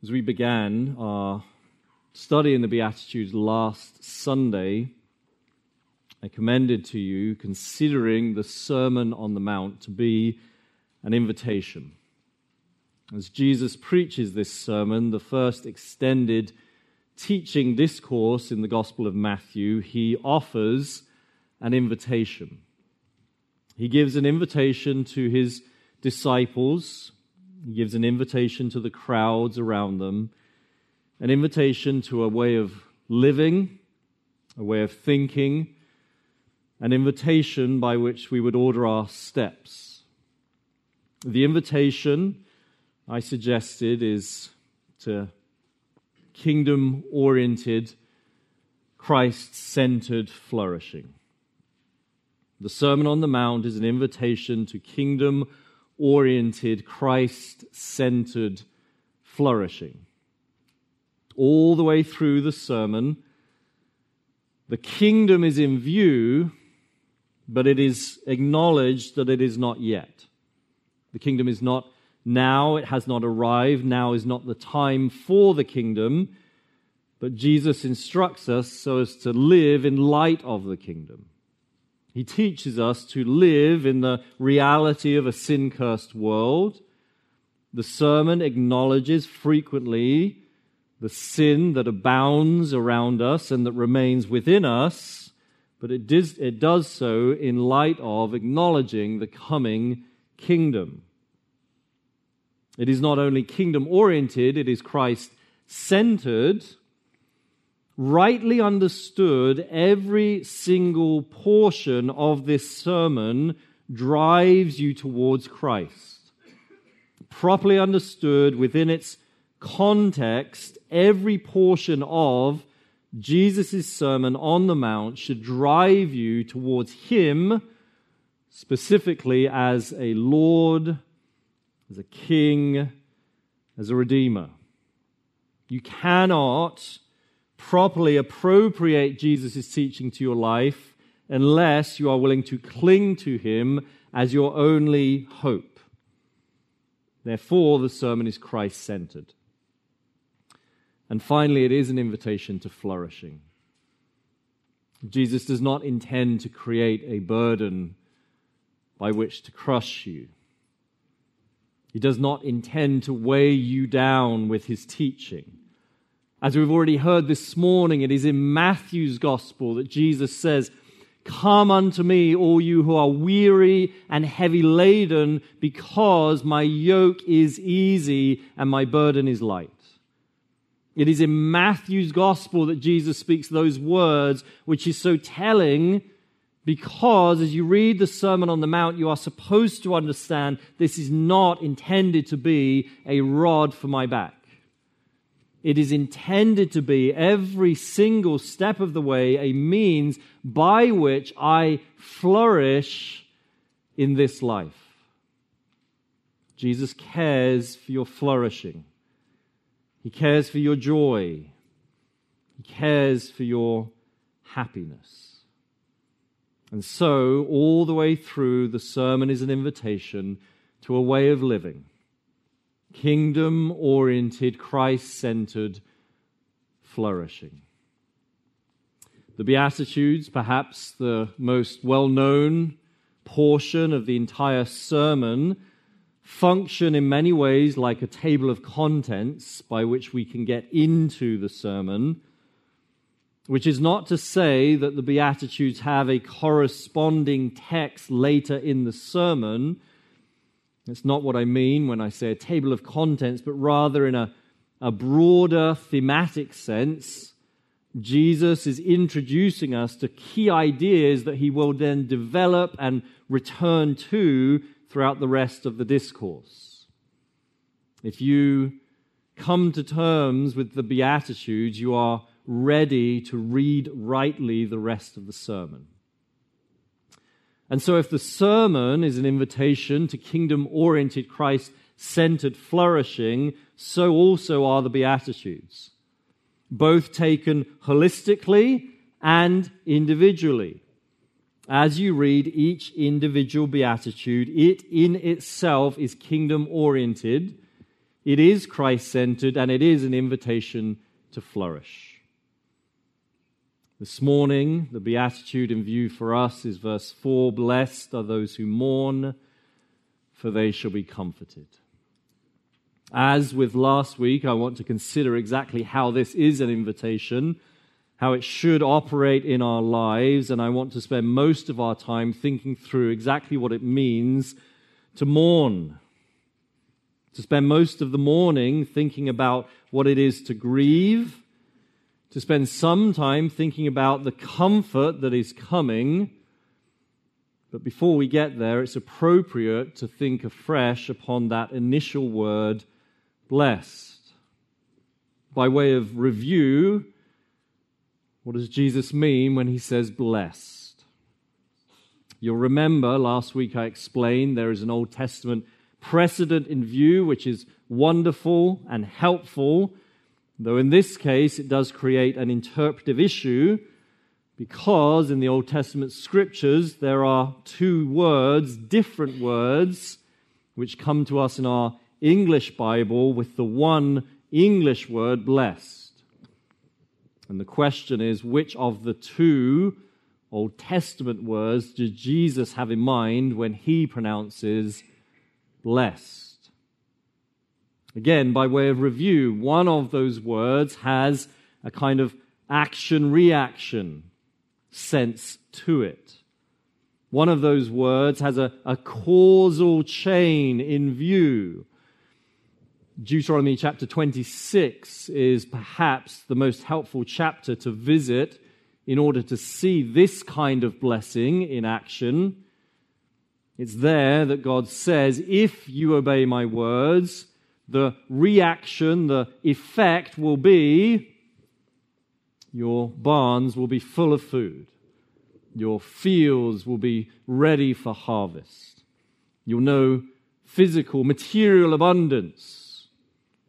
As we began our study in the Beatitudes last Sunday, I commended to you considering the Sermon on the Mount to be an invitation. As Jesus preaches this sermon, the first extended teaching discourse in the Gospel of Matthew, he offers an invitation. He gives an invitation to his disciples he gives an invitation to the crowds around them, an invitation to a way of living, a way of thinking, an invitation by which we would order our steps. The invitation I suggested is to kingdom oriented, Christ centered flourishing. The Sermon on the Mount is an invitation to kingdom oriented, Christ centered flourishing. All the way through the sermon, the kingdom is in view, but it is acknowledged that it is not yet. The kingdom is not now, it has not arrived, now is not the time for the kingdom, but Jesus instructs us so as to live in light of the kingdom. He teaches us to live in the reality of a sin cursed world. The sermon acknowledges frequently the sin that abounds around us and that remains within us, but it does, it does so in light of acknowledging the coming kingdom. It is not only kingdom oriented, it is Christ centered rightly understood, every single portion of this sermon drives you towards Christ. Properly understood within its context, every portion of Jesus' Sermon on the Mount should drive you towards Him, specifically as a Lord, as a King, as a Redeemer. You cannot properly appropriate Jesus' teaching to your life unless you are willing to cling to him as your only hope. Therefore, the sermon is Christ centered. And finally, it is an invitation to flourishing. Jesus does not intend to create a burden by which to crush you. He does not intend to weigh you down with his teaching. As we've already heard this morning, it is in Matthew's gospel that Jesus says, Come unto me, all you who are weary and heavy laden, because my yoke is easy and my burden is light. It is in Matthew's gospel that Jesus speaks those words, which is so telling because as you read the Sermon on the Mount, you are supposed to understand this is not intended to be a rod for my back. It is intended to be every single step of the way a means by which I flourish in this life. Jesus cares for your flourishing. He cares for your joy. He cares for your happiness. And so, all the way through, the sermon is an invitation to a way of living kingdom oriented, Christ centered flourishing. The Beatitudes, perhaps the most well known portion of the entire sermon, function in many ways like a table of contents by which we can get into the sermon, which is not to say that the Beatitudes have a corresponding text later in the sermon that's not what I mean when I say a table of contents, but rather in a, a broader thematic sense. Jesus is introducing us to key ideas that he will then develop and return to throughout the rest of the discourse. If you come to terms with the Beatitudes, you are ready to read rightly the rest of the sermon. And so, if the sermon is an invitation to kingdom oriented, Christ centered flourishing, so also are the Beatitudes, both taken holistically and individually. As you read each individual beatitude, it in itself is kingdom oriented. It is Christ centered and it is an invitation to flourish. This morning, the beatitude in view for us is verse 4 Blessed are those who mourn, for they shall be comforted. As with last week, I want to consider exactly how this is an invitation, how it should operate in our lives, and I want to spend most of our time thinking through exactly what it means to mourn. To spend most of the morning thinking about what it is to grieve, to spend some time thinking about the comfort that is coming. But before we get there, it's appropriate to think afresh upon that initial word blessed. By way of review, what does Jesus mean when he says blessed? You'll remember last week I explained there is an Old Testament precedent in view, which is wonderful and helpful, though in this case it does create an interpretive issue because in the Old Testament scriptures there are two words, different words, which come to us in our English Bible with the one English word blessed. And the question is which of the two Old Testament words did Jesus have in mind when he pronounces blessed? Again, by way of review, one of those words has a kind of action reaction sense to it. One of those words has a, a causal chain in view. Deuteronomy chapter 26 is perhaps the most helpful chapter to visit in order to see this kind of blessing in action. It's there that God says, If you obey my words, the reaction, the effect will be your barns will be full of food, your fields will be ready for harvest. You'll know physical, material abundance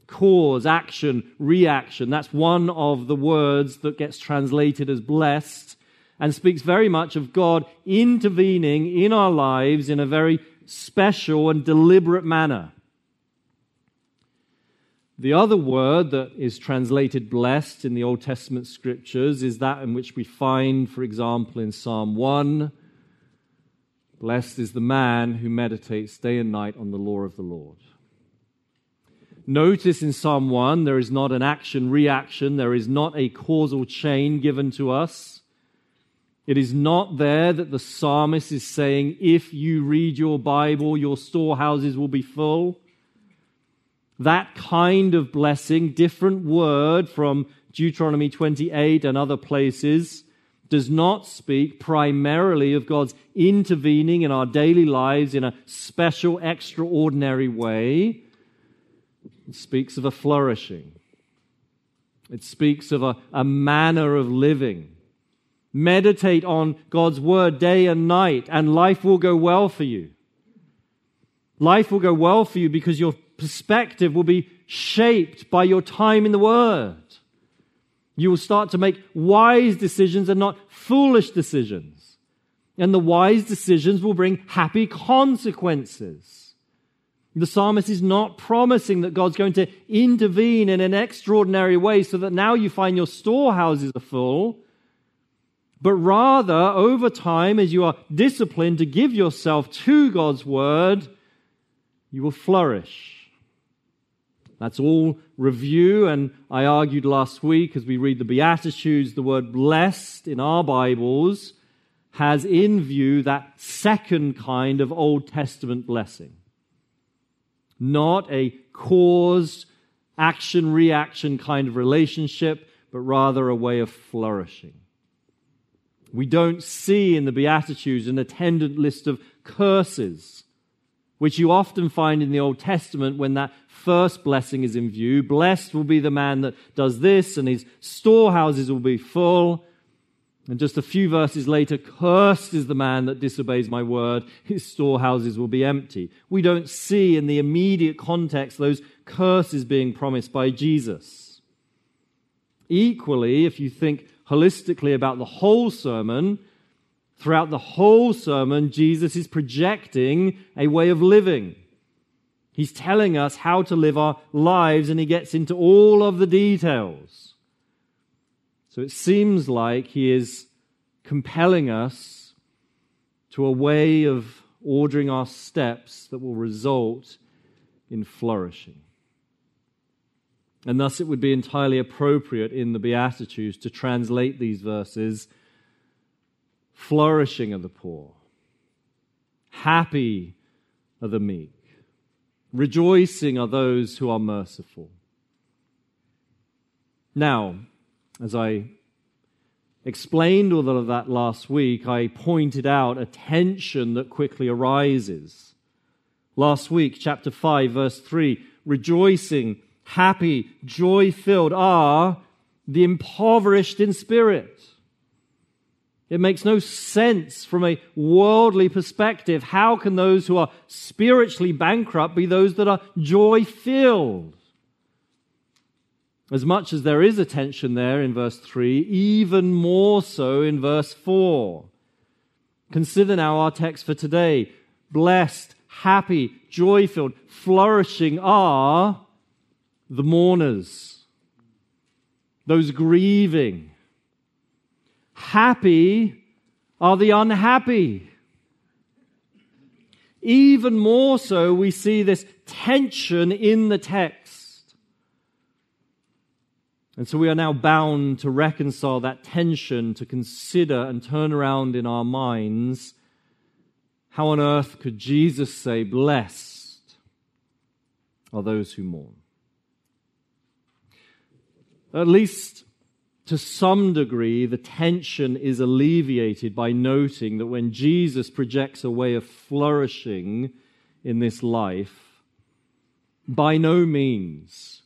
cause, action, reaction. That's one of the words that gets translated as blessed and speaks very much of God intervening in our lives in a very special and deliberate manner. The other word that is translated blessed in the Old Testament scriptures is that in which we find, for example, in Psalm 1 Blessed is the man who meditates day and night on the law of the Lord. Notice in Psalm 1, there is not an action reaction, there is not a causal chain given to us. It is not there that the psalmist is saying, if you read your Bible, your storehouses will be full. That kind of blessing, different word from Deuteronomy 28 and other places, does not speak primarily of God's intervening in our daily lives in a special, extraordinary way. It speaks of a flourishing. It speaks of a, a manner of living. Meditate on God's word day and night, and life will go well for you. Life will go well for you because your perspective will be shaped by your time in the Word. You will start to make wise decisions and not foolish decisions. And the wise decisions will bring happy consequences. The psalmist is not promising that God's going to intervene in an extraordinary way so that now you find your storehouses are full, but rather, over time, as you are disciplined to give yourself to God's word, you will flourish. That's all review, and I argued last week as we read the Beatitudes, the word blessed in our Bibles has in view that second kind of Old Testament blessing not a cause, action, reaction kind of relationship, but rather a way of flourishing. We don't see in the Beatitudes an attendant list of curses, which you often find in the Old Testament when that first blessing is in view. Blessed will be the man that does this, and his storehouses will be full. And just a few verses later, cursed is the man that disobeys my word, his storehouses will be empty. We don't see in the immediate context those curses being promised by Jesus. Equally, if you think holistically about the whole sermon, throughout the whole sermon, Jesus is projecting a way of living. He's telling us how to live our lives, and he gets into all of the details. So it seems like he is compelling us to a way of ordering our steps that will result in flourishing. And thus, it would be entirely appropriate in the Beatitudes to translate these verses flourishing are the poor, happy are the meek, rejoicing are those who are merciful. Now, as I explained all of that last week, I pointed out a tension that quickly arises. Last week, chapter 5, verse 3 rejoicing happy, joy filled are the impoverished in spirit. It makes no sense from a worldly perspective. How can those who are spiritually bankrupt be those that are joy filled? As much as there is a tension there in verse 3, even more so in verse 4. Consider now our text for today. Blessed, happy, joy filled, flourishing are the mourners, those grieving. Happy are the unhappy. Even more so, we see this tension in the text. And so we are now bound to reconcile that tension, to consider and turn around in our minds how on earth could Jesus say, Blessed are those who mourn? At least to some degree, the tension is alleviated by noting that when Jesus projects a way of flourishing in this life, by no means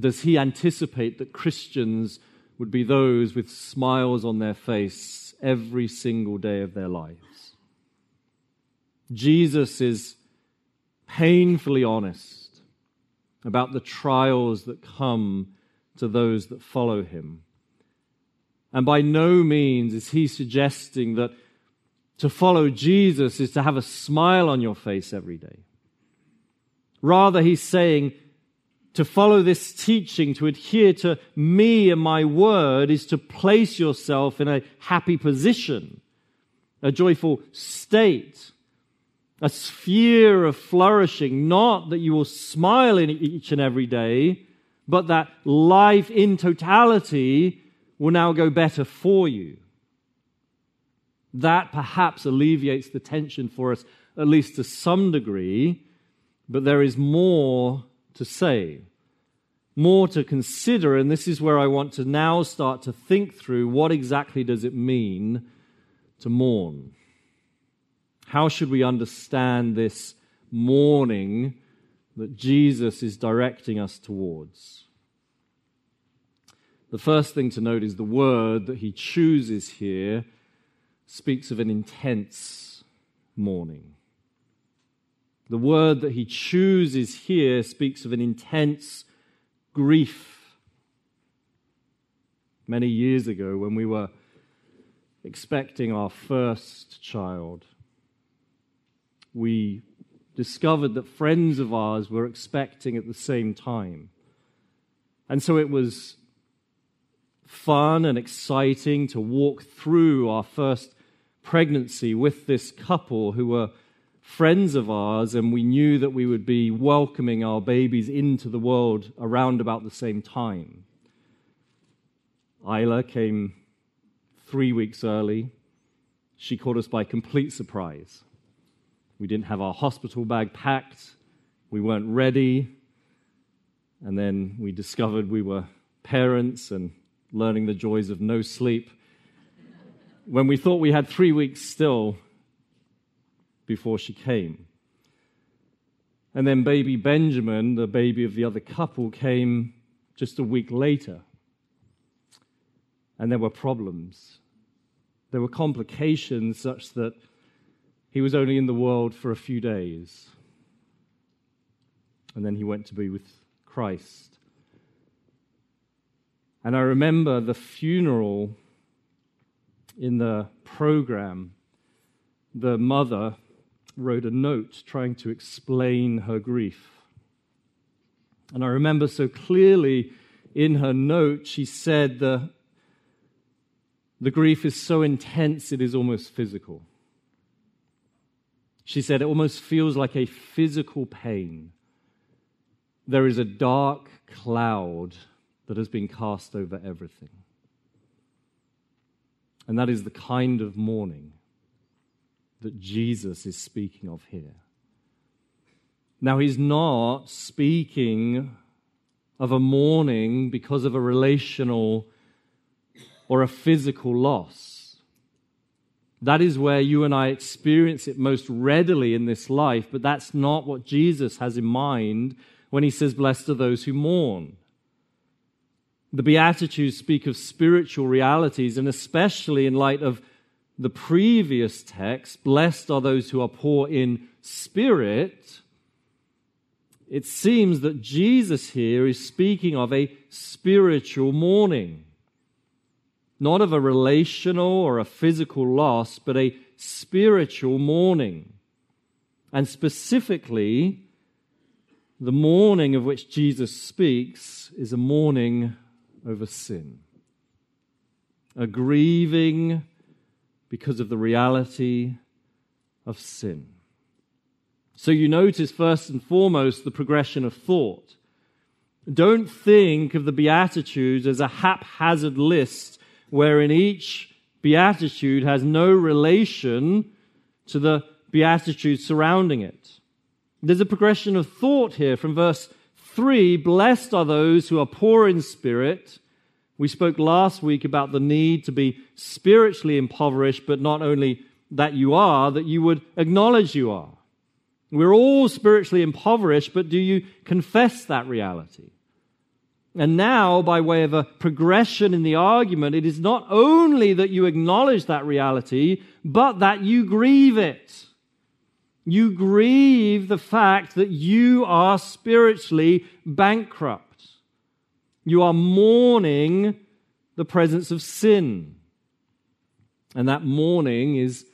does he anticipate that Christians would be those with smiles on their face every single day of their lives. Jesus is painfully honest about the trials that come to those that follow him. And by no means is he suggesting that to follow Jesus is to have a smile on your face every day. Rather, he's saying to follow this teaching, to adhere to me and my word, is to place yourself in a happy position, a joyful state, a sphere of flourishing. Not that you will smile in each and every day, but that life in totality will now go better for you. That perhaps alleviates the tension for us, at least to some degree, but there is more to say, more to consider, and this is where I want to now start to think through what exactly does it mean to mourn? How should we understand this mourning that Jesus is directing us towards. The first thing to note is the word that he chooses here speaks of an intense mourning. The word that he chooses here speaks of an intense grief. Many years ago, when we were expecting our first child, we discovered that friends of ours were expecting at the same time. And so it was fun and exciting to walk through our first pregnancy with this couple who were friends of ours, and we knew that we would be welcoming our babies into the world around about the same time. Isla came three weeks early. She caught us by complete surprise. We didn't have our hospital bag packed. We weren't ready. And then we discovered we were parents and learning the joys of no sleep. When we thought we had three weeks still before she came. And then baby Benjamin, the baby of the other couple, came just a week later. And there were problems. There were complications such that he was only in the world for a few days. And then he went to be with Christ. And I remember the funeral in the program. The mother wrote a note trying to explain her grief. And I remember so clearly in her note, she said the, the grief is so intense it is almost physical. She said it almost feels like a physical pain. There is a dark cloud that has been cast over everything. And that is the kind of mourning that Jesus is speaking of here. Now, he's not speaking of a mourning because of a relational or a physical loss. That is where you and I experience it most readily in this life, but that's not what Jesus has in mind when he says, Blessed are those who mourn. The Beatitudes speak of spiritual realities, and especially in light of the previous text, Blessed are those who are poor in spirit it seems that Jesus here is speaking of a spiritual mourning, not of a relational or a physical loss, but a spiritual mourning. And specifically, the mourning of which Jesus speaks is a mourning over sin, a grieving because of the reality of sin. So you notice, first and foremost, the progression of thought. Don't think of the Beatitudes as a haphazard list wherein each Beatitude has no relation to the Beatitudes surrounding it. There's a progression of thought here from verse 3 Blessed are those who are poor in spirit. We spoke last week about the need to be spiritually impoverished, but not only that you are, that you would acknowledge you are. We're all spiritually impoverished, but do you confess that reality? And now, by way of a progression in the argument, it is not only that you acknowledge that reality, but that you grieve it. You grieve the fact that you are spiritually bankrupt. You are mourning the presence of sin. And that mourning is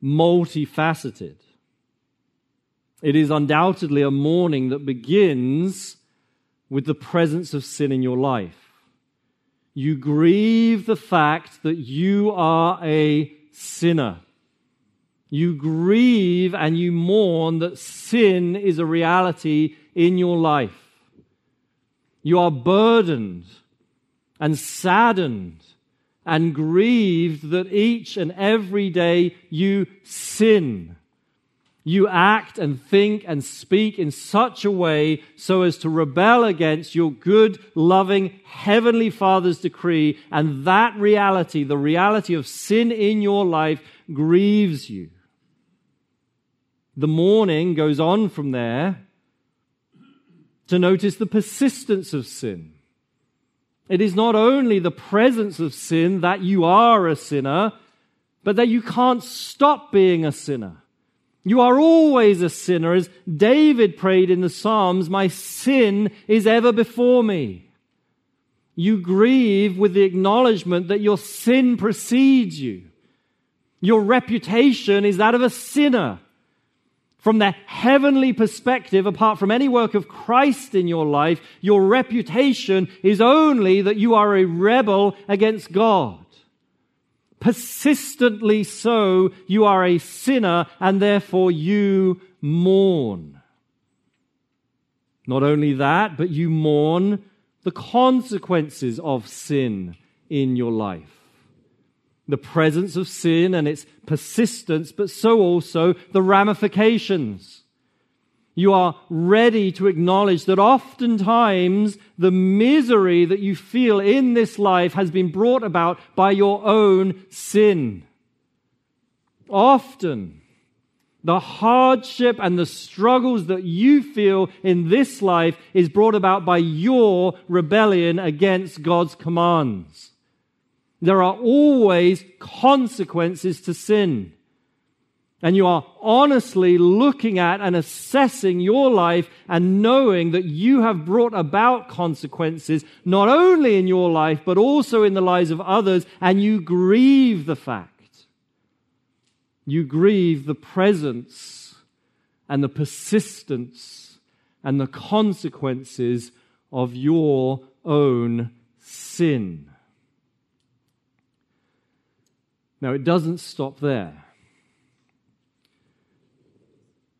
multifaceted. It is undoubtedly a mourning that begins with the presence of sin in your life. You grieve the fact that you are a sinner. You grieve and you mourn that sin is a reality in your life. You are burdened and saddened and grieved that each and every day you sin you act and think and speak in such a way so as to rebel against your good, loving, heavenly Father's decree. And that reality, the reality of sin in your life, grieves you. The mourning goes on from there to notice the persistence of sin. It is not only the presence of sin that you are a sinner, but that you can't stop being a sinner. You are always a sinner. As David prayed in the Psalms, my sin is ever before me. You grieve with the acknowledgement that your sin precedes you. Your reputation is that of a sinner. From the heavenly perspective, apart from any work of Christ in your life, your reputation is only that you are a rebel against God persistently so, you are a sinner and therefore you mourn. Not only that, but you mourn the consequences of sin in your life. The presence of sin and its persistence, but so also the ramifications you are ready to acknowledge that oftentimes the misery that you feel in this life has been brought about by your own sin. Often, the hardship and the struggles that you feel in this life is brought about by your rebellion against God's commands. There are always consequences to sin and you are honestly looking at and assessing your life and knowing that you have brought about consequences not only in your life but also in the lives of others, and you grieve the fact You grieve the presence and the persistence and the consequences of your own sin. Now, it doesn't stop there.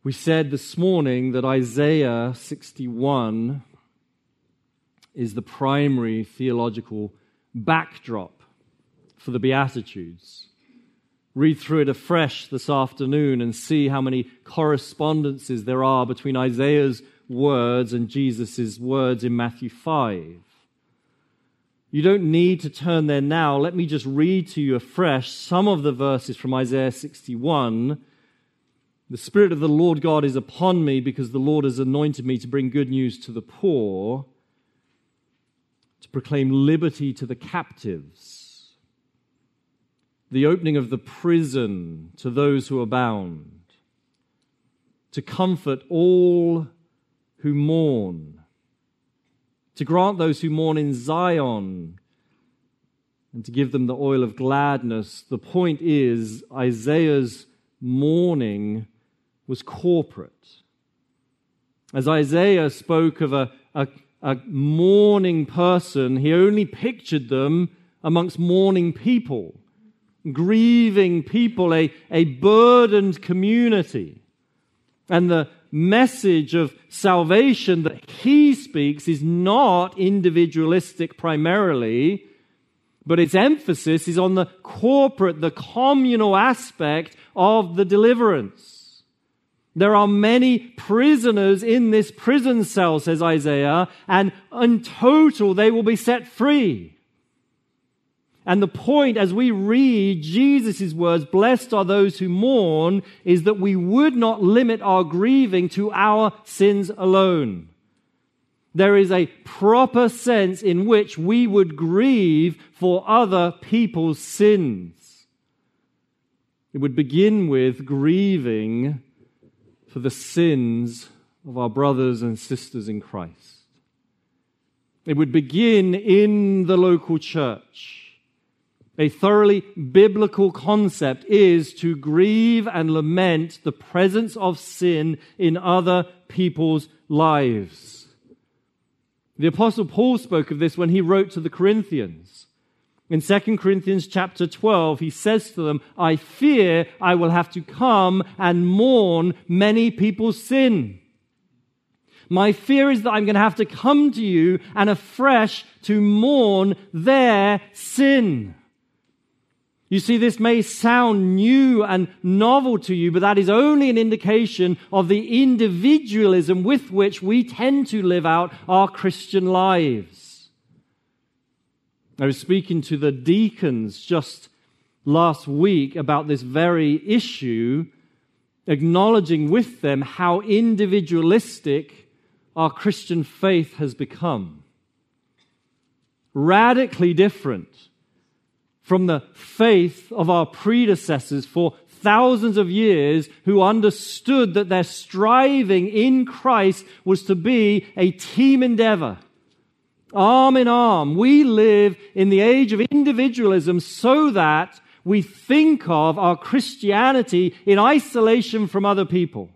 We said this morning that Isaiah 61 is the primary theological backdrop for the Beatitudes. Read through it afresh this afternoon and see how many correspondences there are between Isaiah's words and Jesus' words in Matthew 5. You don't need to turn there now. Let me just read to you afresh some of the verses from Isaiah 61. The Spirit of the Lord God is upon me because the Lord has anointed me to bring good news to the poor, to proclaim liberty to the captives, the opening of the prison to those who are bound, to comfort all who mourn to grant those who mourn in Zion and to give them the oil of gladness. The point is, Isaiah's mourning was corporate. As Isaiah spoke of a, a, a mourning person, he only pictured them amongst mourning people, grieving people, a, a burdened community. And the, message of salvation that he speaks is not individualistic primarily, but its emphasis is on the corporate, the communal aspect of the deliverance. There are many prisoners in this prison cell, says Isaiah, and in total they will be set free. And the point as we read Jesus' words, blessed are those who mourn, is that we would not limit our grieving to our sins alone. There is a proper sense in which we would grieve for other people's sins. It would begin with grieving for the sins of our brothers and sisters in Christ. It would begin in the local church a thoroughly biblical concept is to grieve and lament the presence of sin in other people's lives. The apostle Paul spoke of this when he wrote to the Corinthians. In 2 Corinthians chapter 12, he says to them, I fear I will have to come and mourn many people's sin. My fear is that I'm going to have to come to you and afresh to mourn their sin. You see, this may sound new and novel to you, but that is only an indication of the individualism with which we tend to live out our Christian lives. I was speaking to the deacons just last week about this very issue, acknowledging with them how individualistic our Christian faith has become. Radically different from the faith of our predecessors for thousands of years who understood that their striving in Christ was to be a team endeavor. Arm in arm. We live in the age of individualism so that we think of our Christianity in isolation from other people.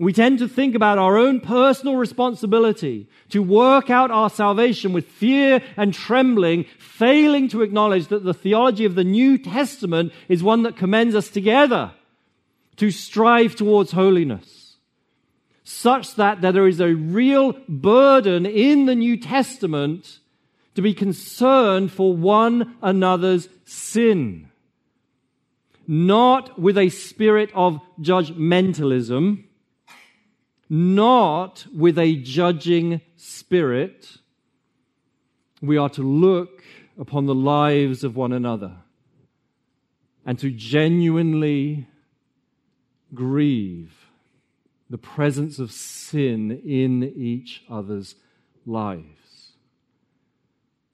We tend to think about our own personal responsibility to work out our salvation with fear and trembling, failing to acknowledge that the theology of the New Testament is one that commends us together to strive towards holiness, such that, there is a real burden in the New Testament to be concerned for one another's sin. Not with a spirit of judgmentalism, not with a judging spirit. We are to look upon the lives of one another and to genuinely grieve the presence of sin in each other's lives.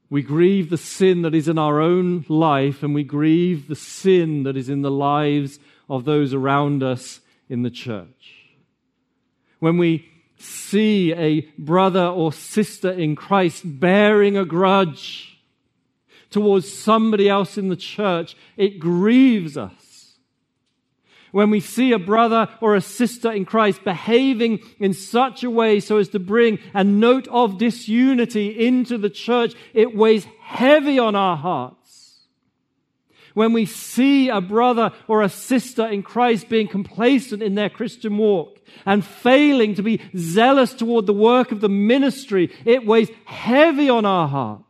We grieve the sin that is in our own life, and we grieve the sin that is in the lives of those around us in the church when we see a brother or sister in Christ bearing a grudge towards somebody else in the church, it grieves us. When we see a brother or a sister in Christ behaving in such a way so as to bring a note of disunity into the church, it weighs heavy on our hearts. When we see a brother or a sister in Christ being complacent in their Christian walk and failing to be zealous toward the work of the ministry, it weighs heavy on our hearts.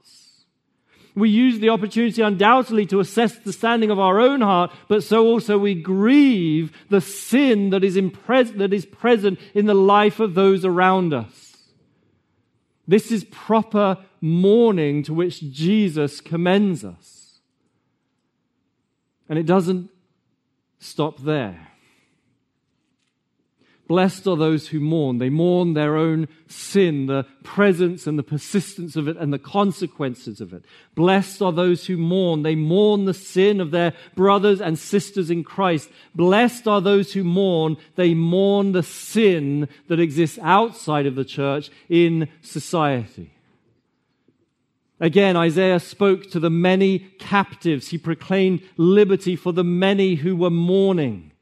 We use the opportunity undoubtedly to assess the standing of our own heart, but so also we grieve the sin that is, that is present in the life of those around us. This is proper mourning to which Jesus commends us. And it doesn't stop there. Blessed are those who mourn. They mourn their own sin, the presence and the persistence of it and the consequences of it. Blessed are those who mourn. They mourn the sin of their brothers and sisters in Christ. Blessed are those who mourn. They mourn the sin that exists outside of the church in society. Again, Isaiah spoke to the many captives. He proclaimed liberty for the many who were mourning.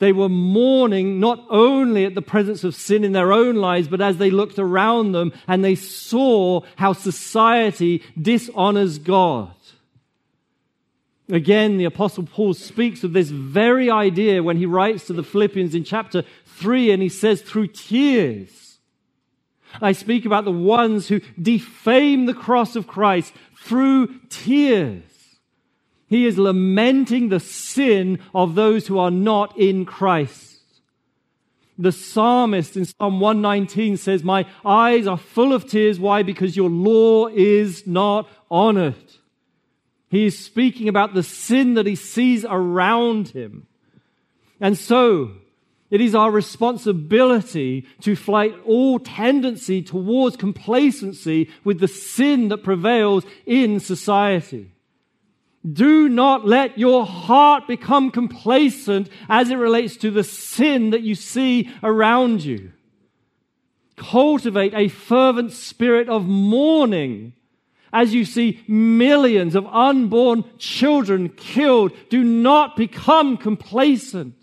They were mourning not only at the presence of sin in their own lives, but as they looked around them and they saw how society dishonors God. Again, the Apostle Paul speaks of this very idea when he writes to the Philippians in chapter 3, and he says, through tears. I speak about the ones who defame the cross of Christ through tears. He is lamenting the sin of those who are not in Christ. The psalmist in Psalm 119 says, My eyes are full of tears. Why? Because your law is not honored. He is speaking about the sin that he sees around him. And so, it is our responsibility to fight all tendency towards complacency with the sin that prevails in society. Do not let your heart become complacent as it relates to the sin that you see around you. Cultivate a fervent spirit of mourning as you see millions of unborn children killed. Do not become complacent,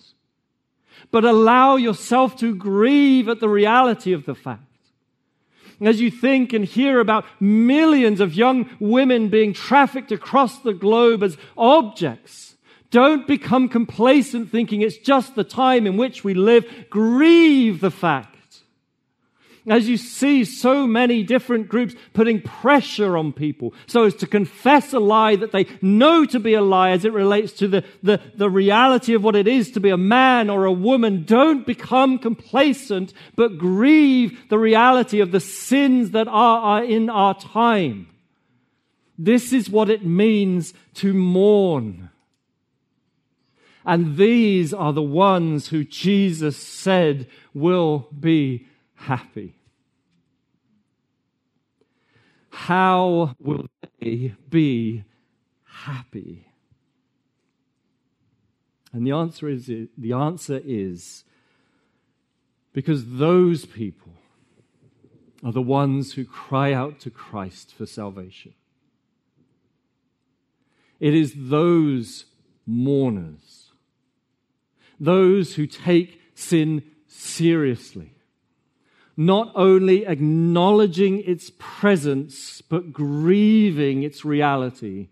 but allow yourself to grieve at the reality of the fact as you think and hear about millions of young women being trafficked across the globe as objects, don't become complacent thinking it's just the time in which we live. Grieve the fact as you see so many different groups putting pressure on people so as to confess a lie that they know to be a lie as it relates to the, the, the reality of what it is to be a man or a woman, don't become complacent, but grieve the reality of the sins that are, are in our time. This is what it means to mourn. And these are the ones who Jesus said will be happy. How will they be happy? And the answer is the answer is because those people are the ones who cry out to Christ for salvation. It is those mourners, those who take sin seriously, not only acknowledging its presence, but grieving its reality.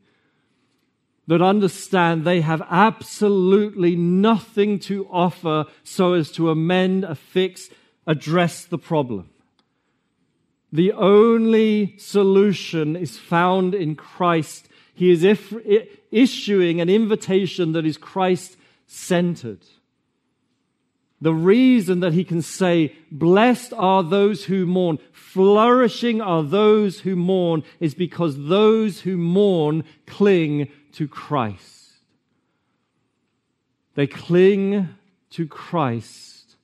That understand they have absolutely nothing to offer so as to amend, affix, address the problem. The only solution is found in Christ. He is if, issuing an invitation that is Christ centered. The reason that he can say, Blessed are those who mourn, flourishing are those who mourn, is because those who mourn cling to Christ. They cling to Christ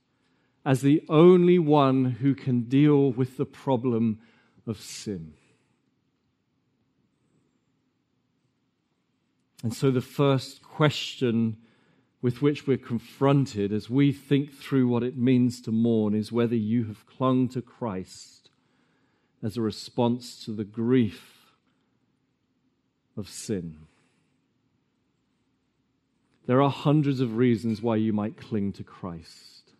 as the only one who can deal with the problem of sin. And so the first question with which we're confronted as we think through what it means to mourn is whether you have clung to Christ as a response to the grief of sin. there are hundreds of reasons why you might cling to Christ.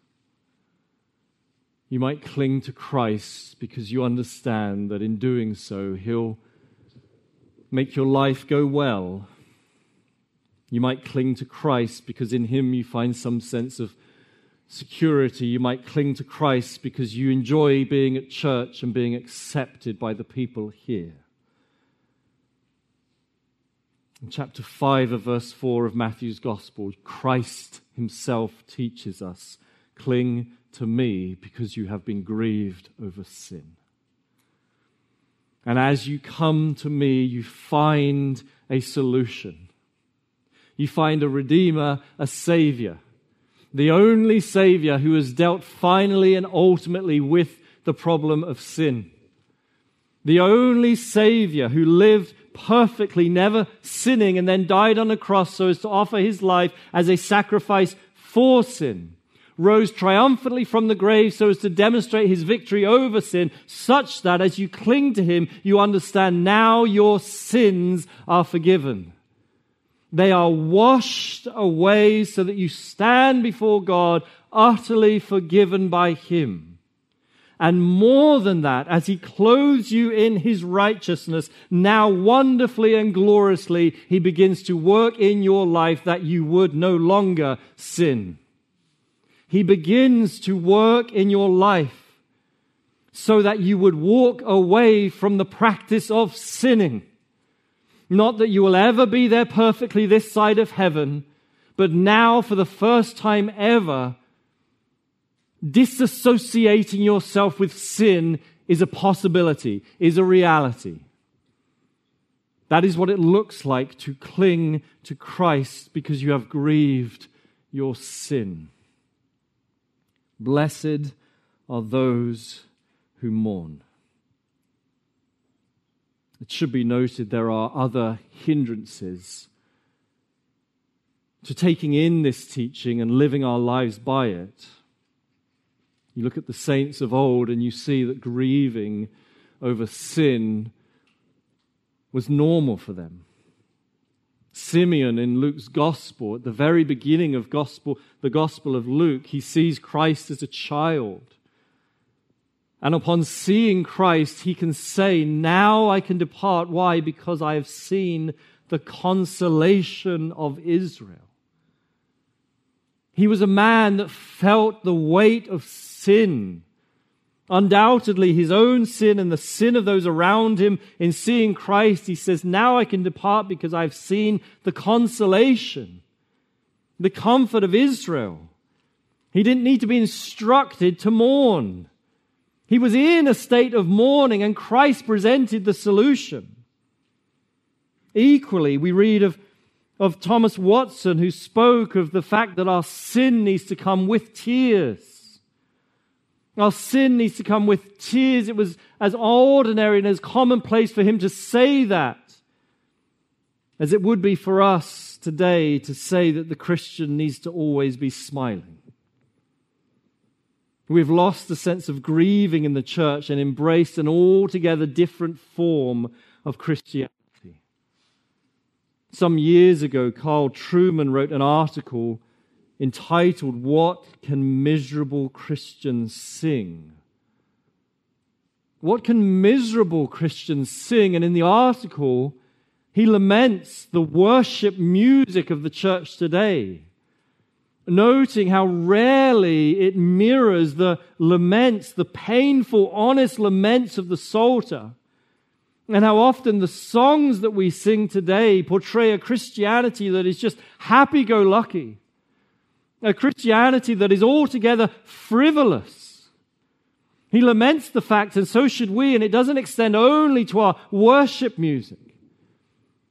You might cling to Christ because you understand that in doing so, He'll make your life go well. You might cling to Christ because in Him you find some sense of security. You might cling to Christ because you enjoy being at church and being accepted by the people here. In chapter 5 of verse 4 of Matthew's Gospel, Christ himself teaches us cling to me because you have been grieved over sin. And as you come to me, you find a solution. You find a Redeemer, a Savior, the only Savior who has dealt finally and ultimately with the problem of sin. The only Savior who lived perfectly, never sinning, and then died on a cross so as to offer his life as a sacrifice for sin, rose triumphantly from the grave so as to demonstrate his victory over sin, such that as you cling to him, you understand now your sins are forgiven. They are washed away so that you stand before God utterly forgiven by him. And more than that, as he clothes you in his righteousness, now wonderfully and gloriously, he begins to work in your life that you would no longer sin. He begins to work in your life so that you would walk away from the practice of sinning. Not that you will ever be there perfectly this side of heaven, but now for the first time ever, disassociating yourself with sin is a possibility, is a reality. That is what it looks like to cling to Christ because you have grieved your sin. Blessed are those who mourn. It should be noted there are other hindrances to taking in this teaching and living our lives by it. You look at the saints of old and you see that grieving over sin was normal for them. Simeon in Luke's gospel, at the very beginning of gospel, the gospel of Luke, he sees Christ as a child. And upon seeing Christ, he can say, Now I can depart. Why? Because I have seen the consolation of Israel. He was a man that felt the weight of sin. Undoubtedly, his own sin and the sin of those around him in seeing Christ, he says, Now I can depart because I've seen the consolation, the comfort of Israel. He didn't need to be instructed to mourn. He was in a state of mourning, and Christ presented the solution. Equally, we read of of Thomas Watson, who spoke of the fact that our sin needs to come with tears. Our sin needs to come with tears. It was as ordinary and as commonplace for him to say that as it would be for us today to say that the Christian needs to always be smiling. We've lost the sense of grieving in the church and embraced an altogether different form of Christianity. Some years ago, Carl Trueman wrote an article entitled, What Can Miserable Christians Sing? What can miserable Christians sing? And in the article, he laments the worship music of the church today, noting how rarely it mirrors the laments, the painful, honest laments of the Psalter and how often the songs that we sing today portray a Christianity that is just happy go lucky, a Christianity that is altogether frivolous. He laments the fact, and so should we, and it doesn't extend only to our worship music.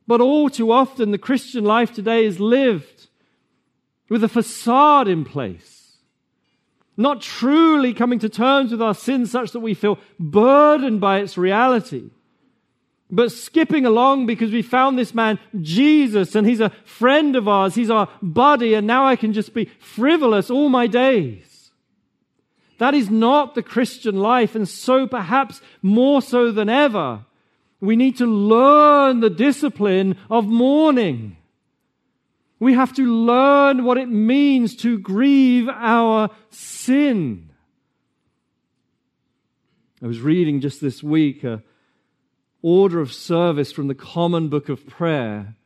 But all too often, the Christian life today is lived with a facade in place, not truly coming to terms with our sin such that we feel burdened by its reality but skipping along because we found this man, Jesus, and he's a friend of ours. He's our buddy, and now I can just be frivolous all my days. That is not the Christian life, and so perhaps more so than ever, we need to learn the discipline of mourning. We have to learn what it means to grieve our sin. I was reading just this week a order of service from the Common Book of Prayer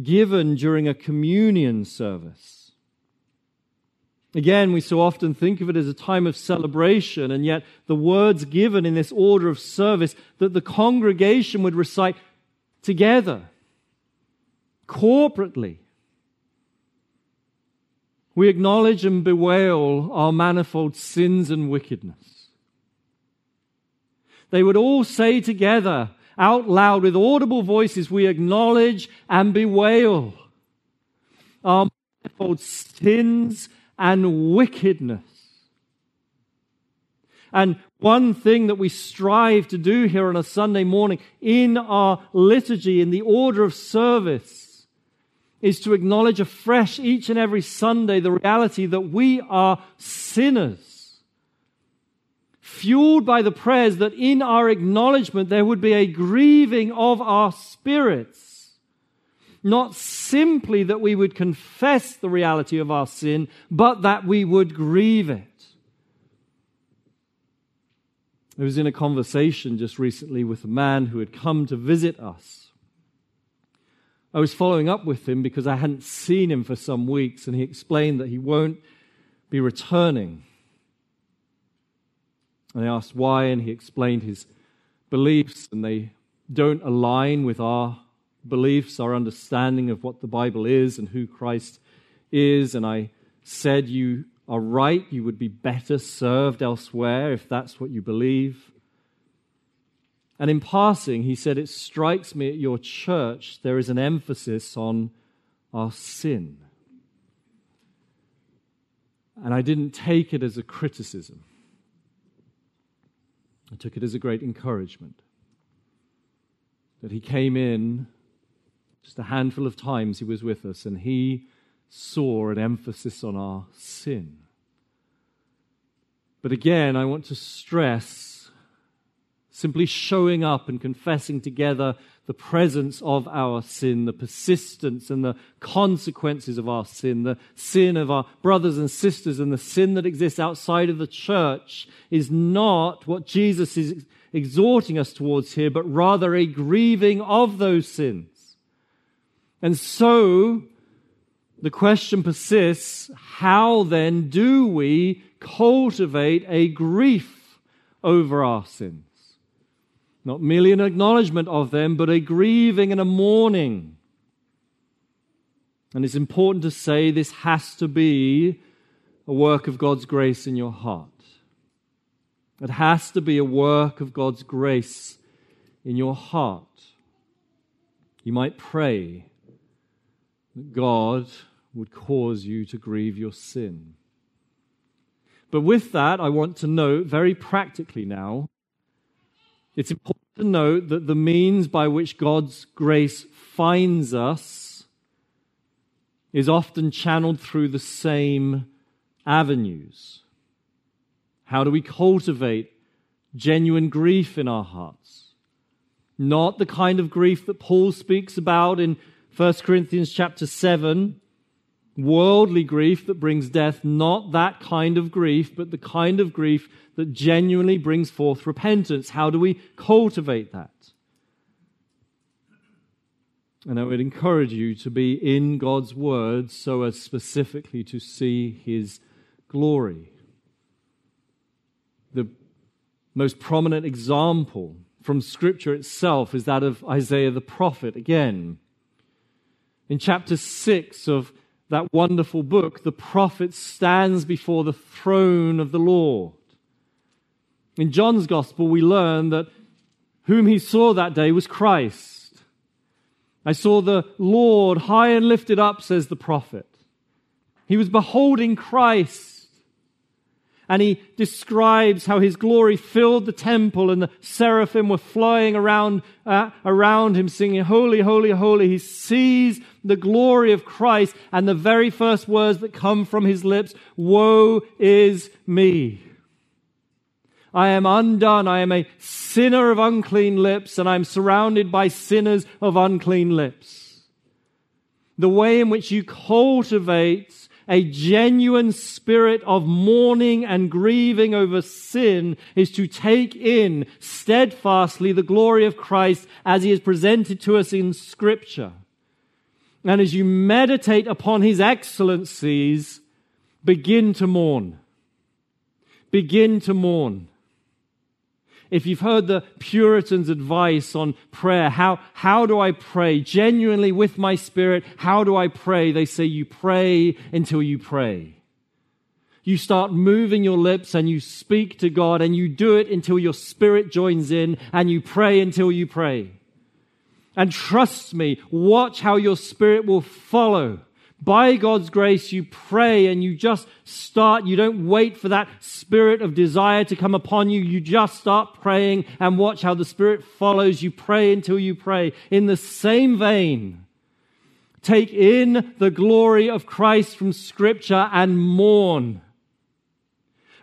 given during a communion service. Again, we so often think of it as a time of celebration, and yet the words given in this order of service that the congregation would recite together, corporately. We acknowledge and bewail our manifold sins and wickedness. They would all say together, out loud, with audible voices, we acknowledge and bewail our manifold sins and wickedness. And one thing that we strive to do here on a Sunday morning in our liturgy, in the order of service, is to acknowledge afresh each and every Sunday the reality that we are sinners. Fueled by the prayers that in our acknowledgement there would be a grieving of our spirits. Not simply that we would confess the reality of our sin, but that we would grieve it. I was in a conversation just recently with a man who had come to visit us. I was following up with him because I hadn't seen him for some weeks, and he explained that he won't be returning. And I asked why, and he explained his beliefs, and they don't align with our beliefs, our understanding of what the Bible is and who Christ is. And I said, You are right, you would be better served elsewhere if that's what you believe. And in passing, he said, It strikes me at your church there is an emphasis on our sin. And I didn't take it as a criticism, I took it as a great encouragement. That he came in just a handful of times he was with us, and he saw an emphasis on our sin. But again, I want to stress simply showing up and confessing together the presence of our sin, the persistence and the consequences of our sin, the sin of our brothers and sisters, and the sin that exists outside of the church is not what Jesus is exhorting us towards here, but rather a grieving of those sins. And so, the question persists how then do we cultivate a grief over our sins? Not merely an acknowledgement of them, but a grieving and a mourning. And it's important to say this has to be a work of God's grace in your heart. It has to be a work of God's grace in your heart. You might pray that God would cause you to grieve your sin. But with that, I want to note very practically now, it's important to note that the means by which God's grace finds us is often channeled through the same avenues. How do we cultivate genuine grief in our hearts? Not the kind of grief that Paul speaks about in 1 Corinthians chapter 7, worldly grief that brings death, not that kind of grief, but the kind of grief that genuinely brings forth repentance. How do we cultivate that? And I would encourage you to be in God's Word so as specifically to see His glory. The most prominent example from Scripture itself is that of Isaiah the prophet. Again, in chapter 6 of that wonderful book, the prophet stands before the throne of the Lord. In John's gospel, we learn that whom he saw that day was Christ. I saw the Lord high and lifted up, says the prophet. He was beholding Christ and he describes how his glory filled the temple and the seraphim were flying around, uh, around him singing, Holy, Holy, Holy. He sees the glory of Christ and the very first words that come from his lips, Woe is me. I am undone. I am a sinner of unclean lips and I'm surrounded by sinners of unclean lips. the way in which you cultivate a genuine spirit of mourning and grieving over sin is to take in steadfastly the glory of Christ as he is presented to us in Scripture. And as you meditate upon his excellencies, begin to mourn. Begin to mourn. If you've heard the Puritans' advice on prayer, how, how do I pray? Genuinely with my spirit, how do I pray? They say you pray until you pray. You start moving your lips and you speak to God and you do it until your spirit joins in and you pray until you pray. And trust me, watch how your spirit will follow by God's grace, you pray and you just start. You don't wait for that spirit of desire to come upon you. You just start praying and watch how the spirit follows. You pray until you pray. In the same vein, take in the glory of Christ from scripture and mourn.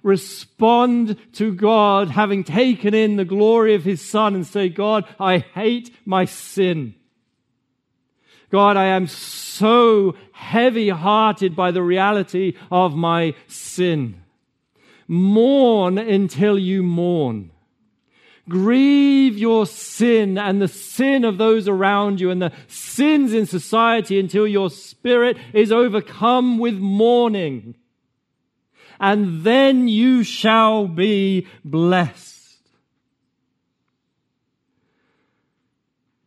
Respond to God having taken in the glory of his son and say, God, I hate my sin. God, I am so heavy hearted by the reality of my sin. Mourn until you mourn. Grieve your sin and the sin of those around you and the sins in society until your spirit is overcome with mourning. And then you shall be blessed.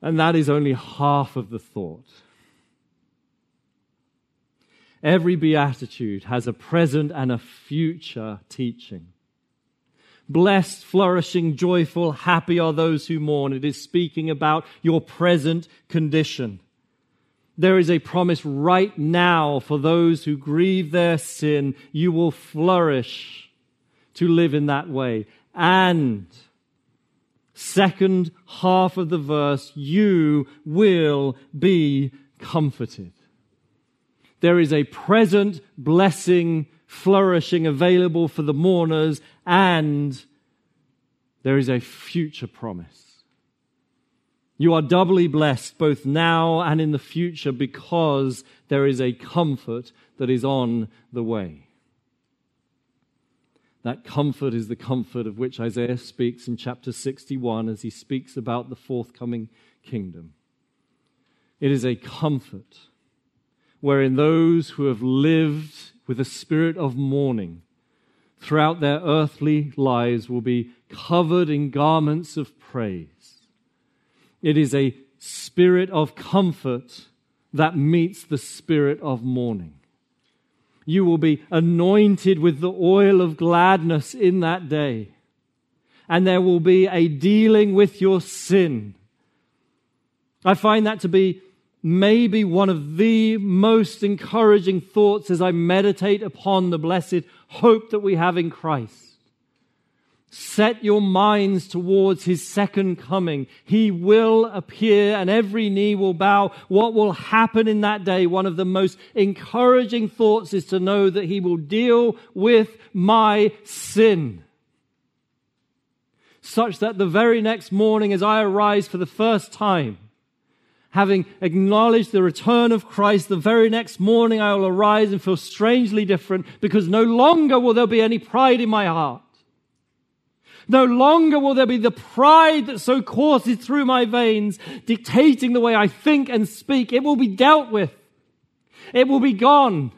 And that is only half of the thought. Every beatitude has a present and a future teaching. Blessed, flourishing, joyful, happy are those who mourn. It is speaking about your present condition. There is a promise right now for those who grieve their sin. You will flourish to live in that way. And second half of the verse, you will be comforted. There is a present blessing, flourishing available for the mourners, and there is a future promise. You are doubly blessed both now and in the future because there is a comfort that is on the way. That comfort is the comfort of which Isaiah speaks in chapter 61 as he speaks about the forthcoming kingdom. It is a comfort wherein those who have lived with a spirit of mourning throughout their earthly lives will be covered in garments of praise. It is a spirit of comfort that meets the spirit of mourning. You will be anointed with the oil of gladness in that day. And there will be a dealing with your sin. I find that to be maybe one of the most encouraging thoughts as I meditate upon the blessed hope that we have in Christ. Set your minds towards his second coming. He will appear and every knee will bow. What will happen in that day? One of the most encouraging thoughts is to know that he will deal with my sin. Such that the very next morning as I arise for the first time, having acknowledged the return of Christ, the very next morning I will arise and feel strangely different because no longer will there be any pride in my heart. No longer will there be the pride that so courses through my veins, dictating the way I think and speak. It will be dealt with. It will be gone.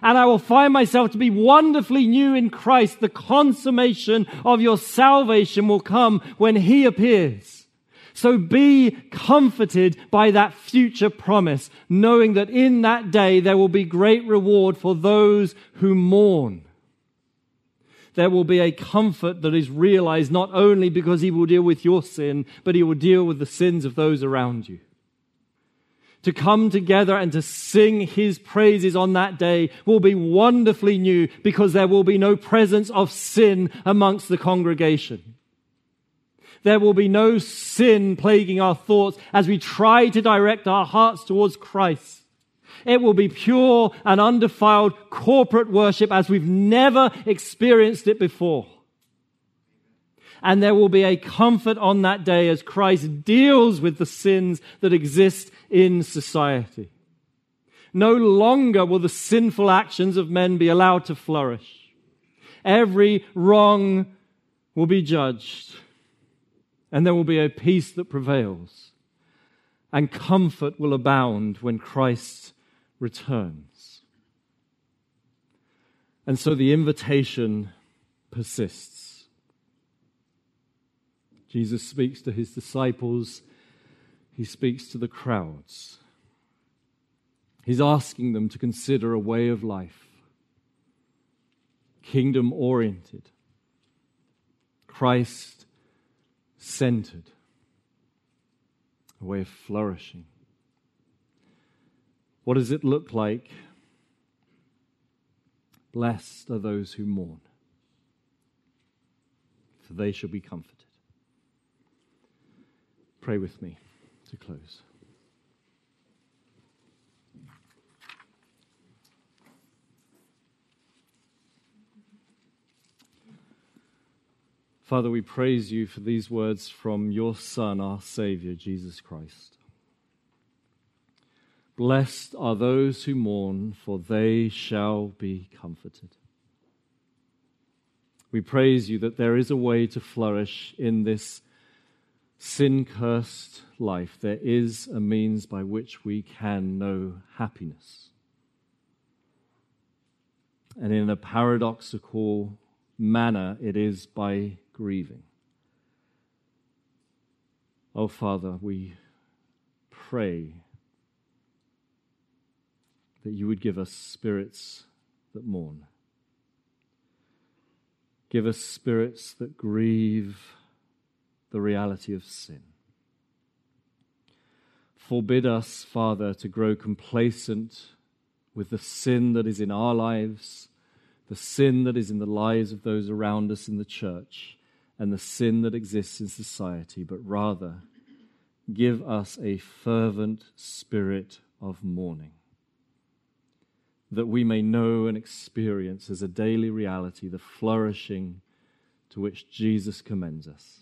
And I will find myself to be wonderfully new in Christ. The consummation of your salvation will come when He appears. So be comforted by that future promise, knowing that in that day there will be great reward for those who mourn there will be a comfort that is realized not only because he will deal with your sin, but he will deal with the sins of those around you. To come together and to sing his praises on that day will be wonderfully new because there will be no presence of sin amongst the congregation. There will be no sin plaguing our thoughts as we try to direct our hearts towards Christ. It will be pure and undefiled corporate worship as we've never experienced it before. And there will be a comfort on that day as Christ deals with the sins that exist in society. No longer will the sinful actions of men be allowed to flourish. Every wrong will be judged, and there will be a peace that prevails, and comfort will abound when Christ returns. And so the invitation persists. Jesus speaks to his disciples, he speaks to the crowds. He's asking them to consider a way of life, kingdom oriented, Christ centered, a way of flourishing. What does it look like? Blessed are those who mourn, for they shall be comforted. Pray with me to close. Father, we praise you for these words from your Son, our Savior, Jesus Christ. Blessed are those who mourn, for they shall be comforted. We praise you that there is a way to flourish in this sin cursed life. There is a means by which we can know happiness. And in a paradoxical manner, it is by grieving. Oh, Father, we pray that you would give us spirits that mourn. Give us spirits that grieve the reality of sin. Forbid us, Father, to grow complacent with the sin that is in our lives, the sin that is in the lives of those around us in the church and the sin that exists in society, but rather give us a fervent spirit of mourning, that we may know and experience as a daily reality the flourishing to which Jesus commends us,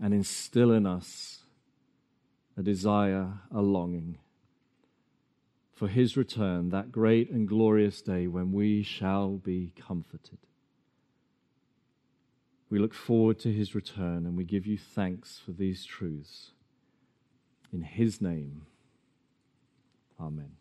and instill in us a desire, a longing for his return, that great and glorious day when we shall be comforted. We look forward to his return and we give you thanks for these truths. In his name, amen.